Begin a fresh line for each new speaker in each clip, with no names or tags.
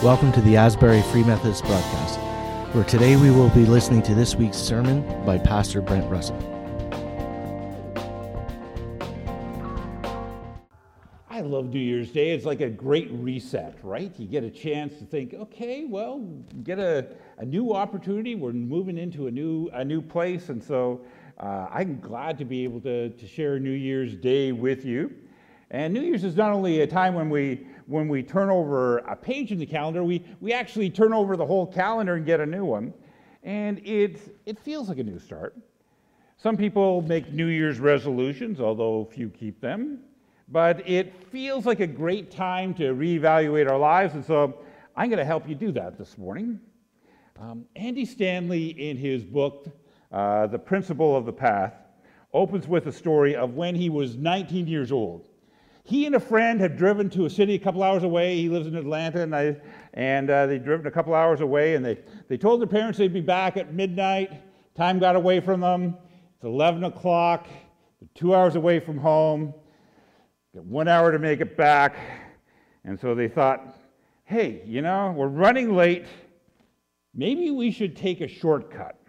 Welcome to the Asbury Free Methodist broadcast, where today we will be listening to this week's sermon by Pastor Brent Russell.
I love New Year's Day. It's like a great reset, right? You get a chance to think, okay, well, get a, a new opportunity. We're moving into a new, a new place. And so uh, I'm glad to be able to, to share New Year's Day with you. And New Year's is not only a time when we when we turn over a page in the calendar, we, we actually turn over the whole calendar and get a new one. And it, it feels like a new start. Some people make New Year's resolutions, although few keep them. But it feels like a great time to reevaluate our lives. And so I'm going to help you do that this morning. Um, Andy Stanley, in his book, uh, The Principle of the Path, opens with a story of when he was 19 years old he and a friend had driven to a city a couple hours away. He lives in Atlanta, and, I, and uh, they'd driven a couple hours away, and they, they told their parents they'd be back at midnight. Time got away from them. It's 11 o'clock. They're two hours away from home. Got one hour to make it back. And so they thought, hey, you know, we're running late. Maybe we should take a shortcut.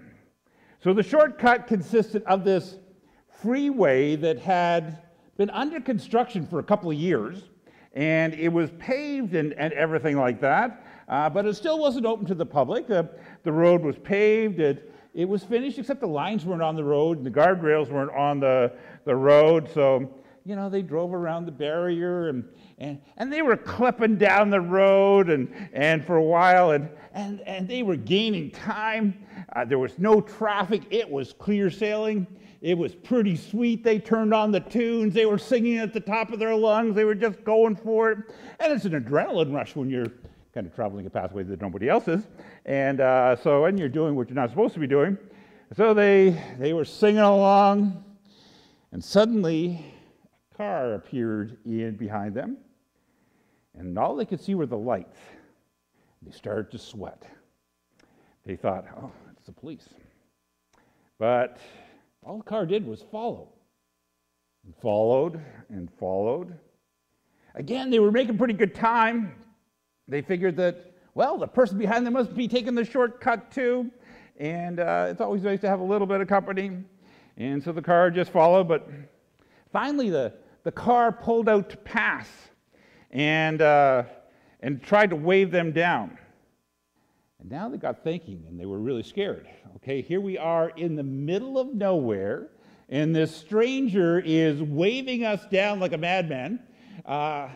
So the shortcut consisted of this freeway that had been under construction for a couple of years, and it was paved and, and everything like that, uh, but it still wasn't open to the public. Uh, the road was paved, it, it was finished, except the lines weren't on the road, and the guardrails weren't on the, the road, so you know, they drove around the barrier and, and, and they were clipping down the road and, and for a while and, and, and they were gaining time. Uh, there was no traffic, it was clear sailing. It was pretty sweet. They turned on the tunes. They were singing at the top of their lungs. They were just going for it. And it's an adrenaline rush when you're kind of traveling a pathway that nobody else is. And uh, so, and you're doing what you're not supposed to be doing. So they, they were singing along. And suddenly, a car appeared in behind them. And all they could see were the lights. They started to sweat. They thought, oh, it's the police. But all the car did was follow. And followed and followed. Again, they were making pretty good time. They figured that, well, the person behind them must be taking the shortcut too. And uh, it's always nice to have a little bit of company. And so the car just followed, but finally the, the car pulled out to pass and, uh, and tried to wave them down. And now they got thinking and they were really scared. Okay, here we are in the middle of nowhere, and this stranger is waving us down like a madman. Uh,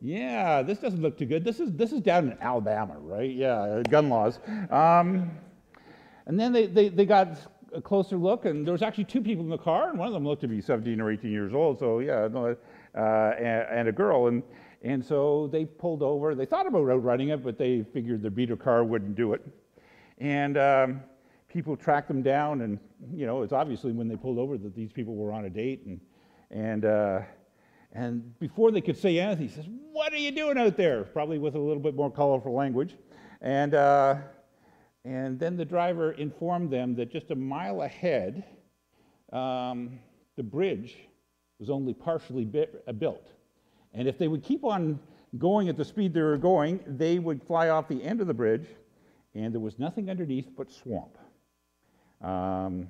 yeah, this doesn't look too good. This is, this is down in Alabama, right? Yeah, gun laws. Um, and then they, they, they got a closer look, and there was actually two people in the car, and one of them looked to be 17 or 18 years old, so yeah, uh, and, and, a girl. And, and so they pulled over. They thought about outrunning it, but they figured the beater car wouldn't do it. And um, people tracked them down, and you know, it's obviously when they pulled over that these people were on a date, and and uh, and before they could say anything, he says, "What are you doing out there?" Probably with a little bit more colorful language, and uh, and then the driver informed them that just a mile ahead, um, the bridge was only partially uh, built, and if they would keep on going at the speed they were going, they would fly off the end of the bridge, and there was nothing underneath but swamp. Um,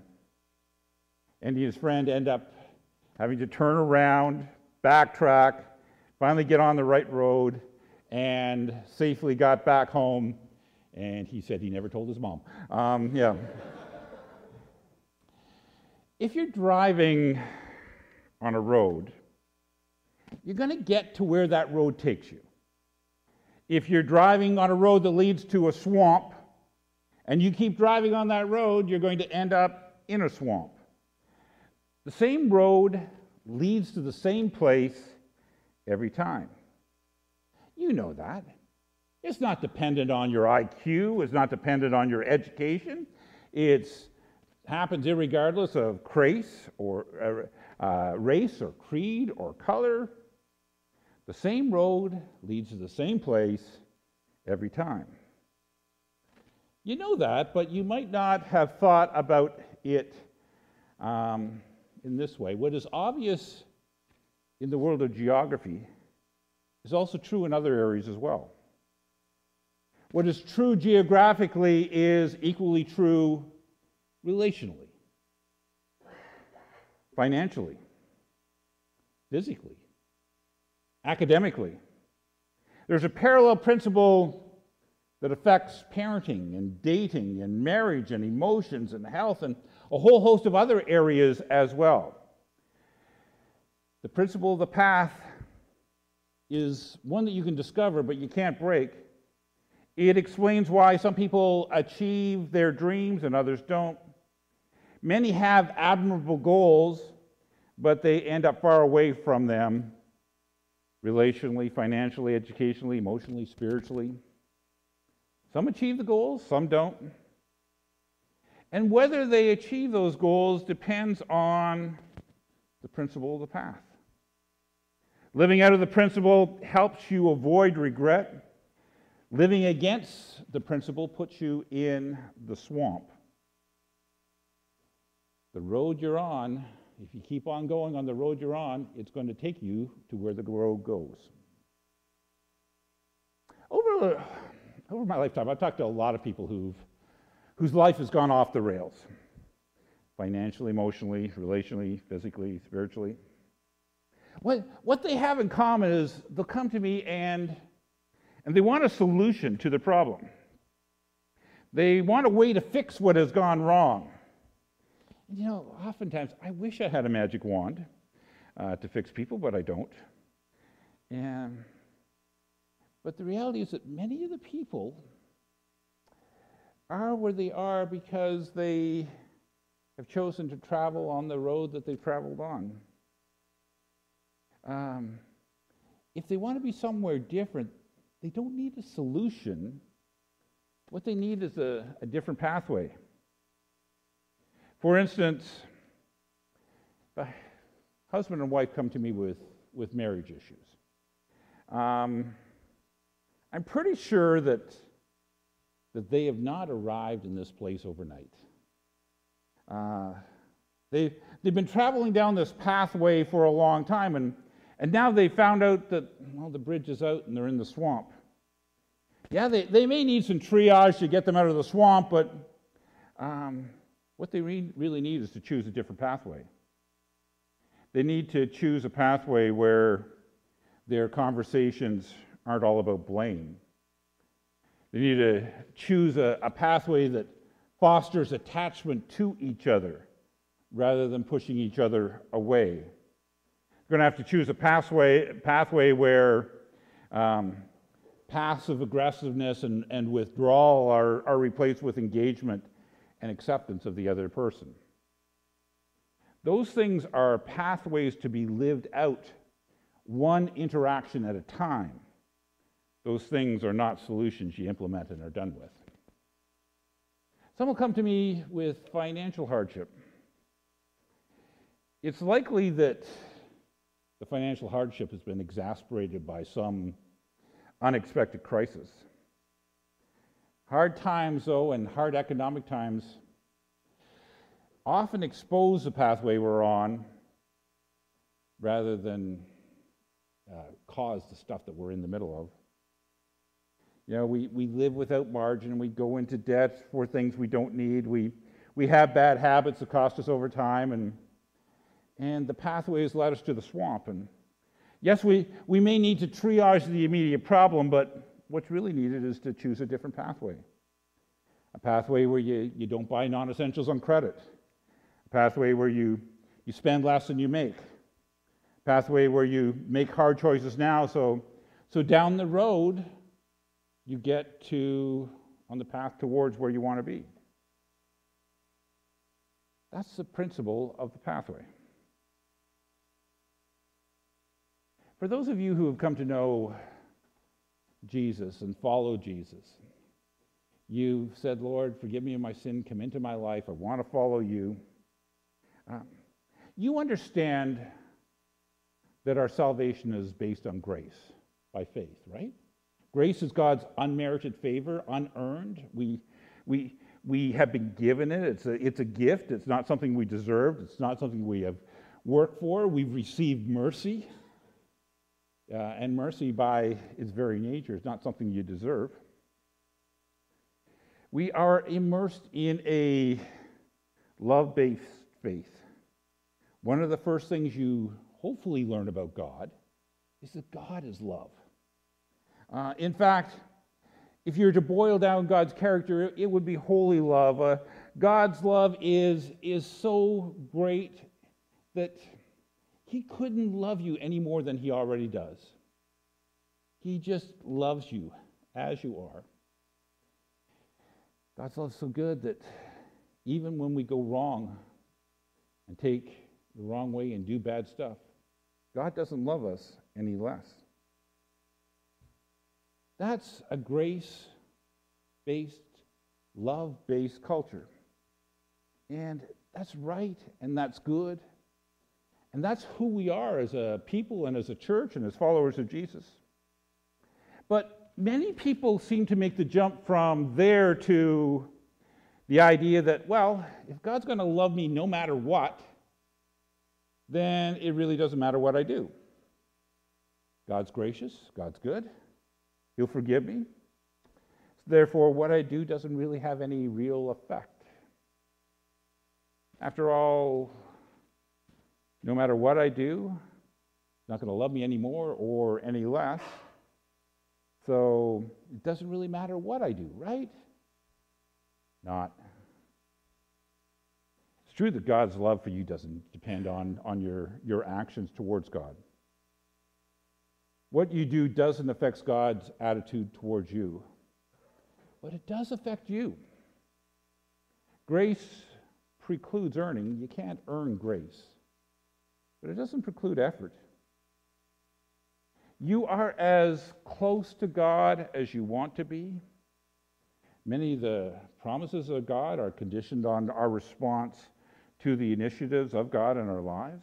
and his friend end up having to turn around, backtrack, finally get on the right road, and safely got back home. And he said he never told his mom. Um, yeah. if you're driving on a road, you're going to get to where that road takes you. If you're driving on a road that leads to a swamp, and you keep driving on that road, you're going to end up in a swamp. The same road leads to the same place every time. You know that. It's not dependent on your IQ, it's not dependent on your education. It happens regardless of race or uh, race or creed or color. The same road leads to the same place every time. You know that, but you might not have thought about it um, in this way. What is obvious in the world of geography is also true in other areas as well. What is true geographically is equally true relationally, financially, physically, academically. There's a parallel principle that affects parenting and dating and marriage and emotions and health and a whole host of other areas as well. The principle of the path is one that you can discover but you can't break. It explains why some people achieve their dreams and others don't. Many have admirable goals, but they end up far away from them relationally, financially, educationally, emotionally, spiritually. Some achieve the goals, some don't. And whether they achieve those goals depends on the principle of the path. Living out of the principle helps you avoid regret. Living against the principle puts you in the swamp. The road you're on, if you keep on going on the road you're on, it's going to take you to where the road goes. Over, over my lifetime, I've talked to a lot of people who've, whose life has gone off the rails financially, emotionally, relationally, physically, spiritually. What, what they have in common is they'll come to me and, and they want a solution to the problem. They want a way to fix what has gone wrong. You know, oftentimes I wish I had a magic wand uh, to fix people, but I don't. And, but the reality is that many of the people are where they are because they have chosen to travel on the road that they've traveled on. Um, if they want to be somewhere different, they don't need a solution. What they need is a, a different pathway. For instance, a husband and wife come to me with, with marriage issues. Um, I'm pretty sure that, that they have not arrived in this place overnight. Uh, they, they've been traveling down this pathway for a long time, and and now they found out that, well, the bridge is out and they're in the swamp. Yeah, they, they may need some triage to get them out of the swamp, but um, what they re- really need is to choose a different pathway. They need to choose a pathway where their conversations aren't all about blame. They need to choose a, a pathway that fosters attachment to each other rather than pushing each other away They're going to have to choose a pathway, pathway where um, passive aggressiveness and, and withdrawal are, are replaced with engagement and acceptance of the other person. Those things are pathways to be lived out one interaction at a time. Those things are not solutions you implement and are done with. Some will come to me with financial hardship. It's likely that the financial hardship has been exasperated by some unexpected crisis. Hard times, though, and hard economic times often expose the pathway we're on rather than uh, cause the stuff that we're in the middle of. You know, we, we live without margin, we go into debt for things we don't need, we, we have bad habits that cost us over time, and and the pathways led us to the swamp. And yes, we, we may need to triage the immediate problem, but what's really needed is to choose a different pathway. A pathway where you, you don't buy non essentials on credit, a pathway where you, you spend less than you make, a pathway where you make hard choices now so, so down the road you get to on the path towards where you want to be. That's the principle of the pathway. For those of you who have come to know Jesus and follow Jesus, you've said, Lord, forgive me of my sin, come into my life, I want to follow you. Um, you understand that our salvation is based on grace by faith, right? Grace is God's unmerited favor, unearned. We, we, we have been given it. It's a, it's a gift. It's not something we deserved. It's not something we have worked for. We've received mercy. Uh, and mercy, by its very nature, is not something you deserve. We are immersed in a love based faith. One of the first things you hopefully learn about God is that God is love. Uh, in fact, if you were to boil down God's character, it would be holy love. Uh, God's love is, is so great that He couldn't love you any more than He already does. He just loves you as you are. God's love is so good that even when we go wrong and take the wrong way and do bad stuff, God doesn't love us any less. That's a grace based, love based culture. And that's right and that's good. And that's who we are as a people and as a church and as followers of Jesus. But many people seem to make the jump from there to the idea that, well, if God's going to love me no matter what, then it really doesn't matter what I do. God's gracious, God's good, He'll forgive me. Therefore, what I do doesn't really have any real effect. After all, no matter what I do, not going to love me any more or any less. So it doesn't really matter what I do, right? Not. It's true that God's love for you doesn't depend on, on your, your actions towards God. What you do doesn't affect God's attitude towards you, but it does affect you. Grace precludes earning. You can't earn grace, but it doesn't preclude effort. You are as close to God as you want to be. Many of the promises of God are conditioned on our response to the initiatives of God in our lives.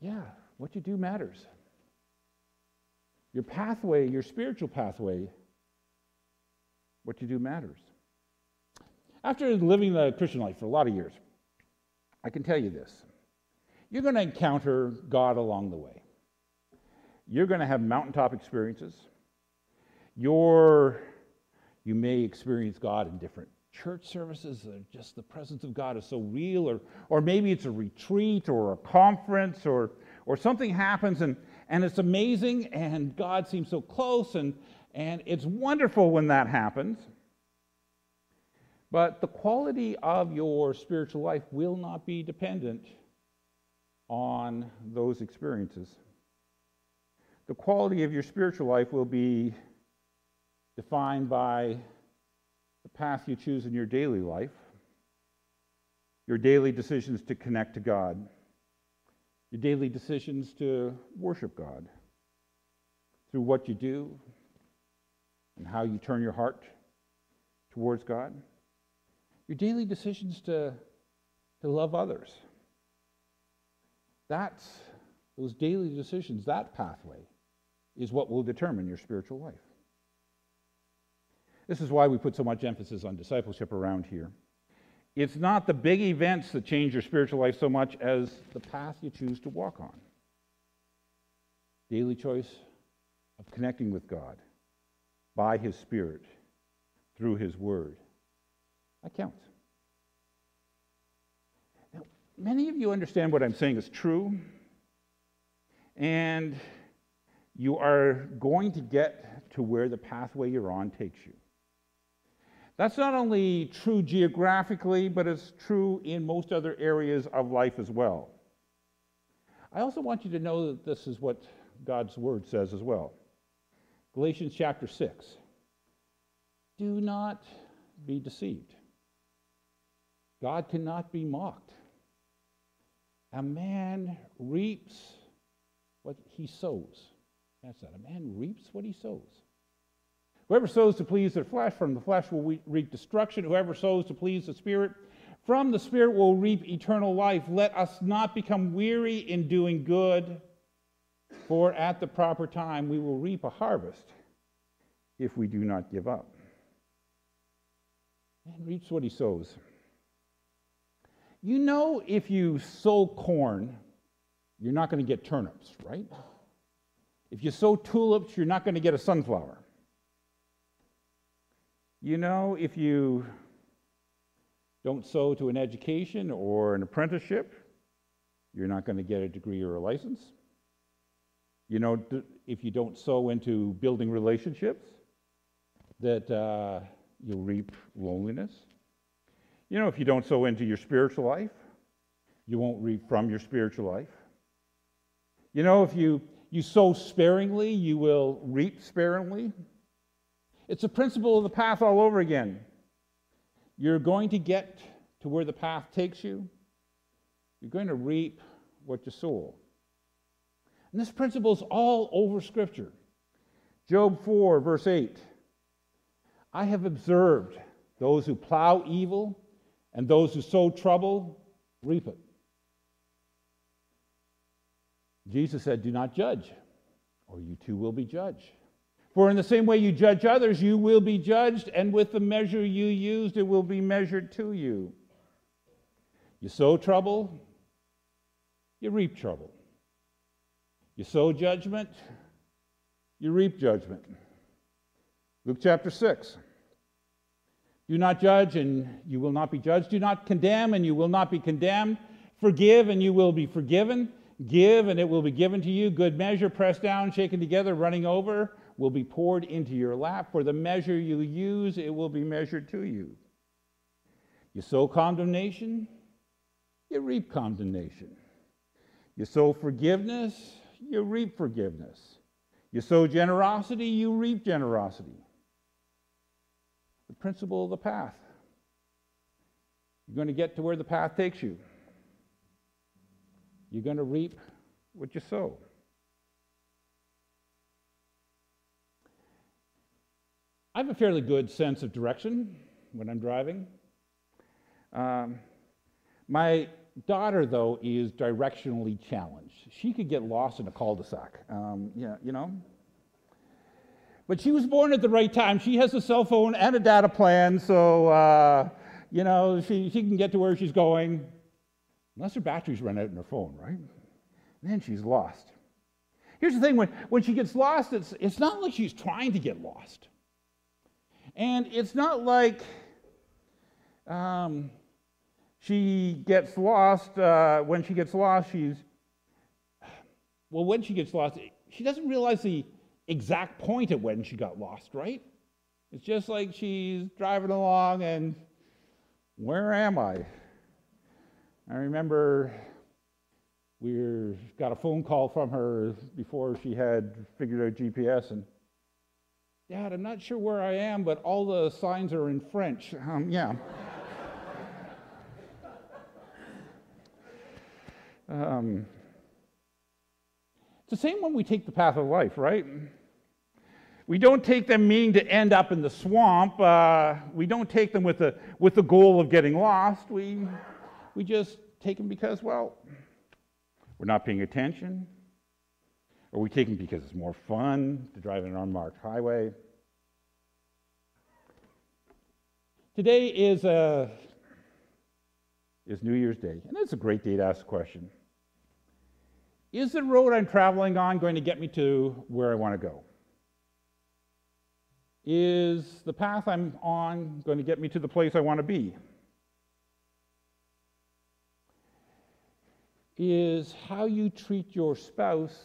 Yeah, what you do matters. Your pathway, your spiritual pathway, what you do matters. After living the Christian life for a lot of years, I can tell you this you're going to encounter God along the way. You're going to have mountaintop experiences. You're, you may experience God in different church services. Just the presence of God is so real, or, or maybe it's a retreat or a conference, or, or something happens and, and it's amazing, and God seems so close, and, and it's wonderful when that happens. But the quality of your spiritual life will not be dependent on those experiences. The quality of your spiritual life will be defined by the path you choose in your daily life, your daily decisions to connect to God, your daily decisions to worship God through what you do and how you turn your heart towards God, your daily decisions to, to love others that's those daily decisions, that pathway, is what will determine your spiritual life. This is why we put so much emphasis on discipleship around here. It's not the big events that change your spiritual life so much as the path you choose to walk on. Daily choice of connecting with God by His Spirit through His Word. That counts many of you understand what I'm saying is true, and you are going to get to where the pathway you're on takes you. That's not only true geographically, but it's true in most other areas of life as well. I also want you to know that this is what God's word says as well. Galatians chapter 6. Do not be deceived. God cannot be mocked. A man reaps what he sows. That's that. A man reaps what he sows. Whoever sows to please their flesh, from the flesh will reap destruction. Whoever sows to please the Spirit, from the Spirit will reap eternal life. Let us not become weary in doing good, for at the proper time we will reap a harvest if we do not give up. Man reaps what he sows. You know, if you sow corn, you're not going to get turnips, right? If you sow tulips, you're not going to get a sunflower. You know, if you don't sow to an education or an apprenticeship, you're not going to get a degree or a license. You know, if you don't sow into building relationships, that uh, you'll reap loneliness. You know, if you don't sow into your spiritual life, you won't reap from your spiritual life. You know, if you, you sow sparingly, you will reap sparingly. It's a principle of the path all over again. You're going to get to where the path takes you. You're going to reap what you sow. And this principle is all over Scripture. Job 4, verse 8. I have observed those who plow evil and those who sow trouble reap it. Jesus said, Do not judge, or you too will be judged. For in the same way you judge others, you will be judged, and with the measure you used, it will be measured to you. You sow trouble, you reap trouble. You sow judgment, you reap judgment. Luke chapter 6. Do not judge, and you will not be judged. Do not condemn, and you will not be condemned. Forgive, and you will be forgiven. Give, and it will be given to you. Good measure, pressed down, shaken together, running over, will be poured into your lap. For the measure you use, it will be measured to you. You sow condemnation, you reap condemnation. You sow forgiveness, you reap forgiveness. You sow generosity, you reap generosity. The principle of the path. You're going to get to where the path takes you. You're going to reap what you sow. I have a fairly good sense of direction when I'm driving. Um, my daughter, though, is directionally challenged. She could get lost in a cul-de-sac. Um, yeah, you know. But she was born at the right time. She has a cell phone and a data plan, so uh, you know she, she can get to where she's going. Unless her batteries run out in her phone, right? Then she's lost. Here's the thing when, when she gets lost, it's, it's not like she's trying to get lost. And it's not like um, she gets lost. Uh, when she gets lost, she's, well, when she gets lost, she doesn't realize the exact point at when she got lost, right? It's just like she's driving along and where am I? I remember we got a phone call from her before she had figured out GPS, and Dad, I'm not sure where I am, but all the signs are in French. Um, yeah. um, the same when we take the path of life, right? We don't take them meaning to end up in the swamp. Uh, we don't take them with the, with the goal of getting lost. We, we just take them because, well, we're not paying attention. Or we take them because it's more fun to drive an unmarked highway. Today is, uh, is New Year's Day, and it's a great day to ask a question Is the road I'm traveling on going to get me to where I want to go? Is the path I'm on going to get me to the place I want to be? Is how you treat your spouse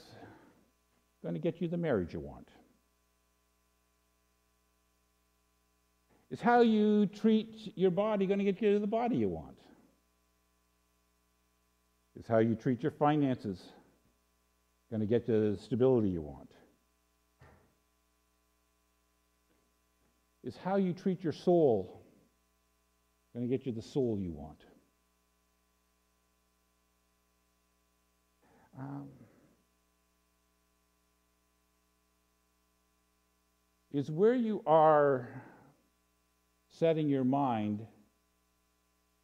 going to get you the marriage you want? Is how you treat your body going to get you the body you want? Is how you treat your finances going to get you the stability you want? Is how you treat your soul going to get you the soul you want? Um, is where you are setting your mind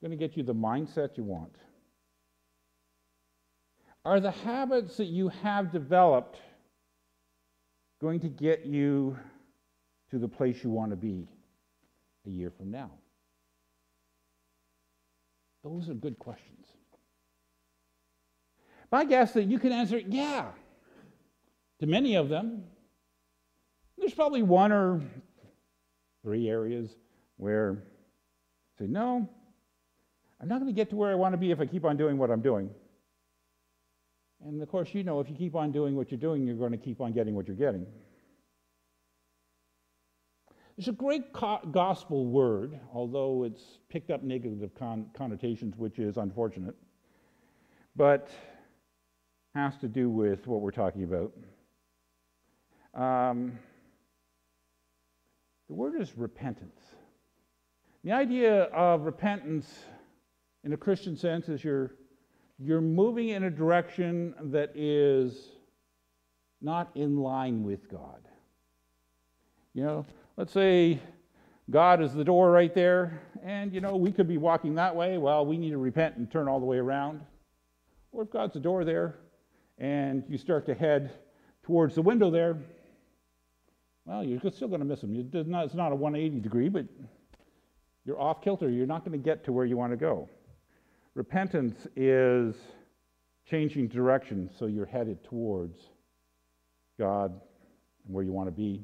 going to get you the mindset you want? Are the habits that you have developed going to get you to the place you want to be a year from now? Those are good questions. My guess that you can answer, yeah, to many of them. There's probably one or three areas where say, no, I'm not going to get to where I want to be if I keep on doing what I'm doing. And of course, you know, if you keep on doing what you're doing, you're going to keep on getting what you're getting. There's a great gospel word, although it's picked up negative con- connotations, which is unfortunate, but has to do with what we're talking about. Um, the word is repentance. The idea of repentance in a Christian sense is you're, you're moving in a direction that is not in line with God. You know, let's say God is the door right there, and you know, we could be walking that way. Well, we need to repent and turn all the way around. Or if God's the door there, and you start to head towards the window there, well, you're still going to miss not, it's not a 180 degree, but you're off kilter. You're not going to get to where you want to go. Repentance is changing direction so you're headed towards God and where you want to be.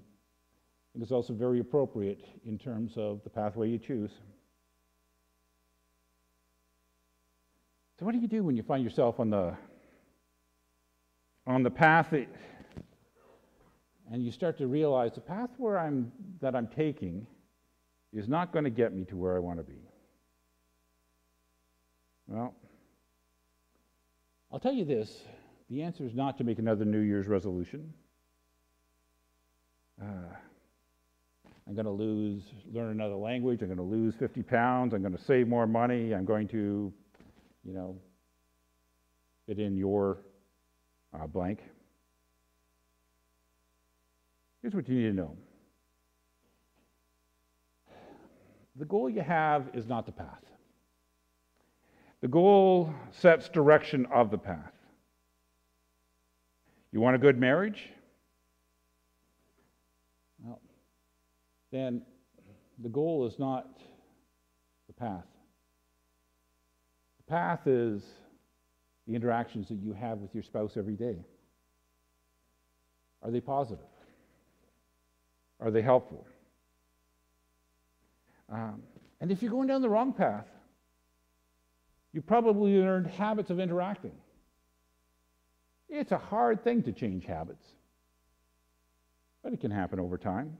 It is also very appropriate in terms of the pathway you choose. So, what do you do when you find yourself on the on the path that, and you start to realize the path where I'm that I'm taking is not going to get me to where I want to be? Well, I'll tell you this: the answer is not to make another New Year's resolution. Uh, I'm going to lose, learn another language. I'm going to lose 50 pounds. I'm going to save more money. I'm going to, you know, fit in your uh, blank. Here's what you need to know the goal you have is not the path, the goal sets direction of the path. You want a good marriage? then the goal is not the path. The path is the interactions that you have with your spouse every day. Are they positive? Are they helpful? Um, and if you're going down the wrong path, you probably learned habits of interacting. It's a hard thing to change habits, but it can happen over time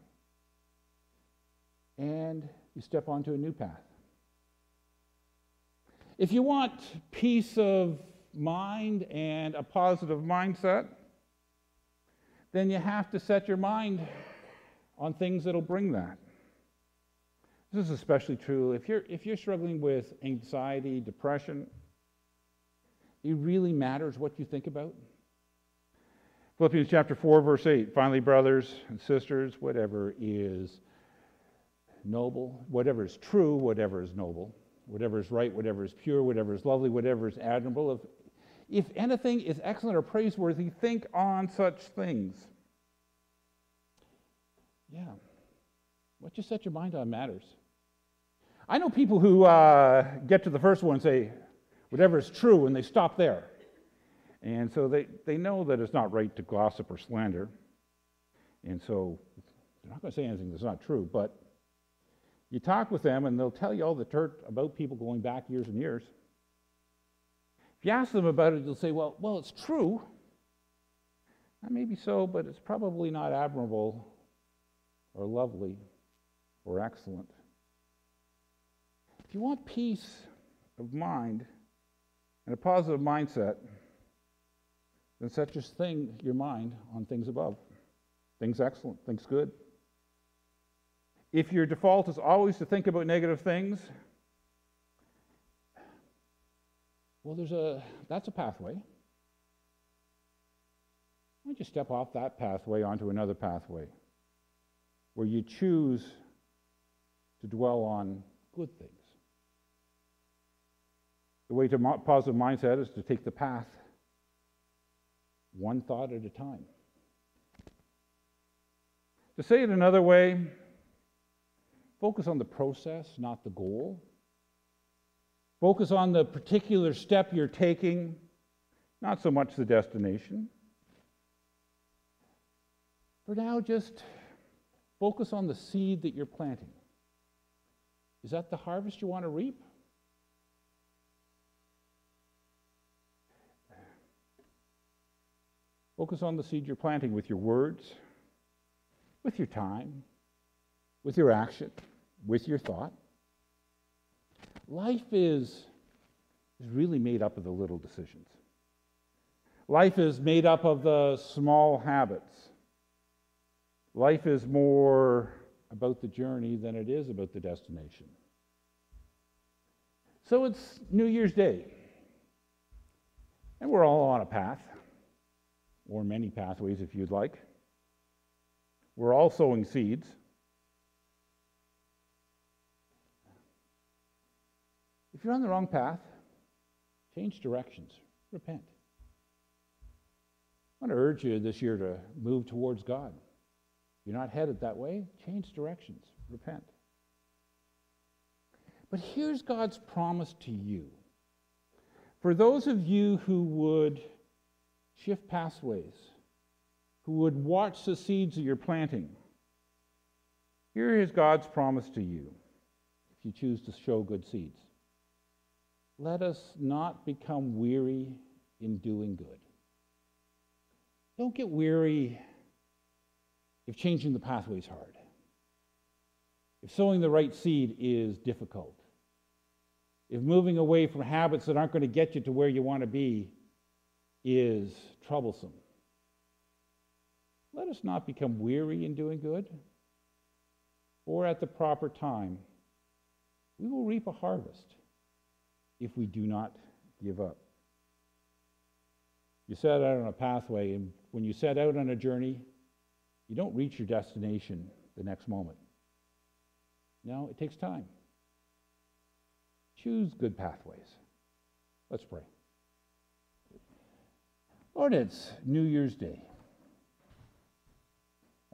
and you step onto a new path. If you want peace of mind and a positive mindset, then you have to set your mind on things that'll bring that. This is especially true if you're, if you're struggling with anxiety, depression. It really matters what you think about. Philippians chapter 4, verse 8. Finally, brothers and sisters, whatever is noble, whatever is true, whatever is noble, whatever is right, whatever is pure, whatever is lovely, whatever is admirable. If, if anything is excellent or praiseworthy, think on such things. Yeah. What you set your mind on matters. I know people who uh, get to the first one and say, whatever is true, and they stop there. And so they, they know that it's not right to gossip or slander. And so they're not going to say anything that's not true, but you talk with them, and they'll tell you all the dirt about people going back years and years. If you ask them about it, they'll say, well, well, it's true. That may be so, but it's probably not admirable or lovely or excellent. If you want peace of mind and a positive mindset, then set your thing, your mind on things above. Things excellent, things good. If your default is always to think about negative things, well, there's a that's a pathway. Why don't you step off that pathway onto another pathway where you choose to dwell on good things? The way to positive mindset is to take the path one thought at a time. To say it another way, Focus on the process, not the goal. Focus on the particular step you're taking, not so much the destination. For now, just focus on the seed that you're planting. Is that the harvest you want to reap? Focus on the seed you're planting with your words, with your time, with your action, with your thought. Life is, is really made up of the little decisions. Life is made up of the small habits. Life is more about the journey than it is about the destination. So it's New Year's Day. And we're all on a path or many pathways if you'd like. We're all sowing seeds. If you're on the wrong path, change directions, repent. I want to urge you this year to move towards God. If you're not headed that way, change directions, repent. But here's God's promise to you. For those of you who would shift pathways, who would watch the seeds that you're planting. Here is God's promise to you if you choose to show good seeds. Let us not become weary in doing good. Don't get weary if changing the pathway is hard, if sowing the right seed is difficult, if moving away from habits that aren't going to get you to where you want to be is troublesome. Let us not become weary in doing good, for at the proper time we will reap a harvest if we do not give up. You set out on a pathway, and when you set out on a journey, you don't reach your destination the next moment. No, it takes time. Choose good pathways. Let's pray. Lord, it's New Year's Day.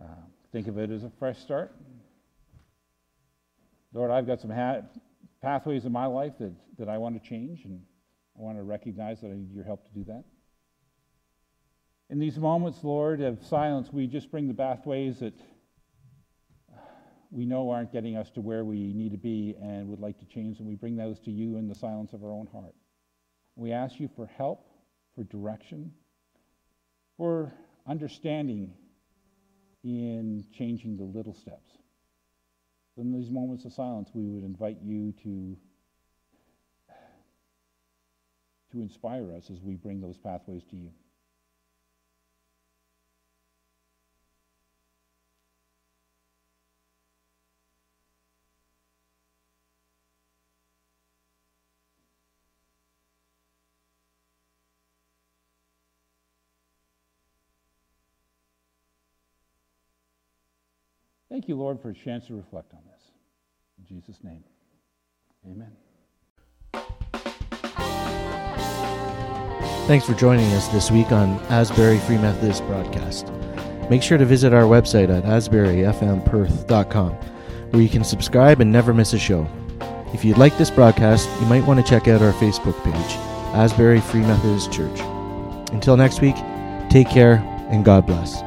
Uh, think of it as a fresh start. Lord, I've got some ha- pathways in my life that, that I want to change, and I want to recognize that I need your help to do that. In these moments, Lord, of silence, we just bring the pathways that we know aren't getting us to where we need to be and would like to change, and we bring those to you in the silence of our own heart. We ask you for help, for direction, for understanding in changing the little steps. In these moments of silence, we would invite you to, to inspire us as we bring those pathways to you. Thank you, Lord, for a chance to reflect on this. In Jesus' name, amen.
Thanks for joining us this week on Asbury Free Methodist Broadcast. Make sure to visit our website at asburyfmperth.com, where you can subscribe and never miss a show. If you'd like this broadcast, you might want to check out our Facebook page, Asbury Free Methodist Church. Until next week, take care and God bless.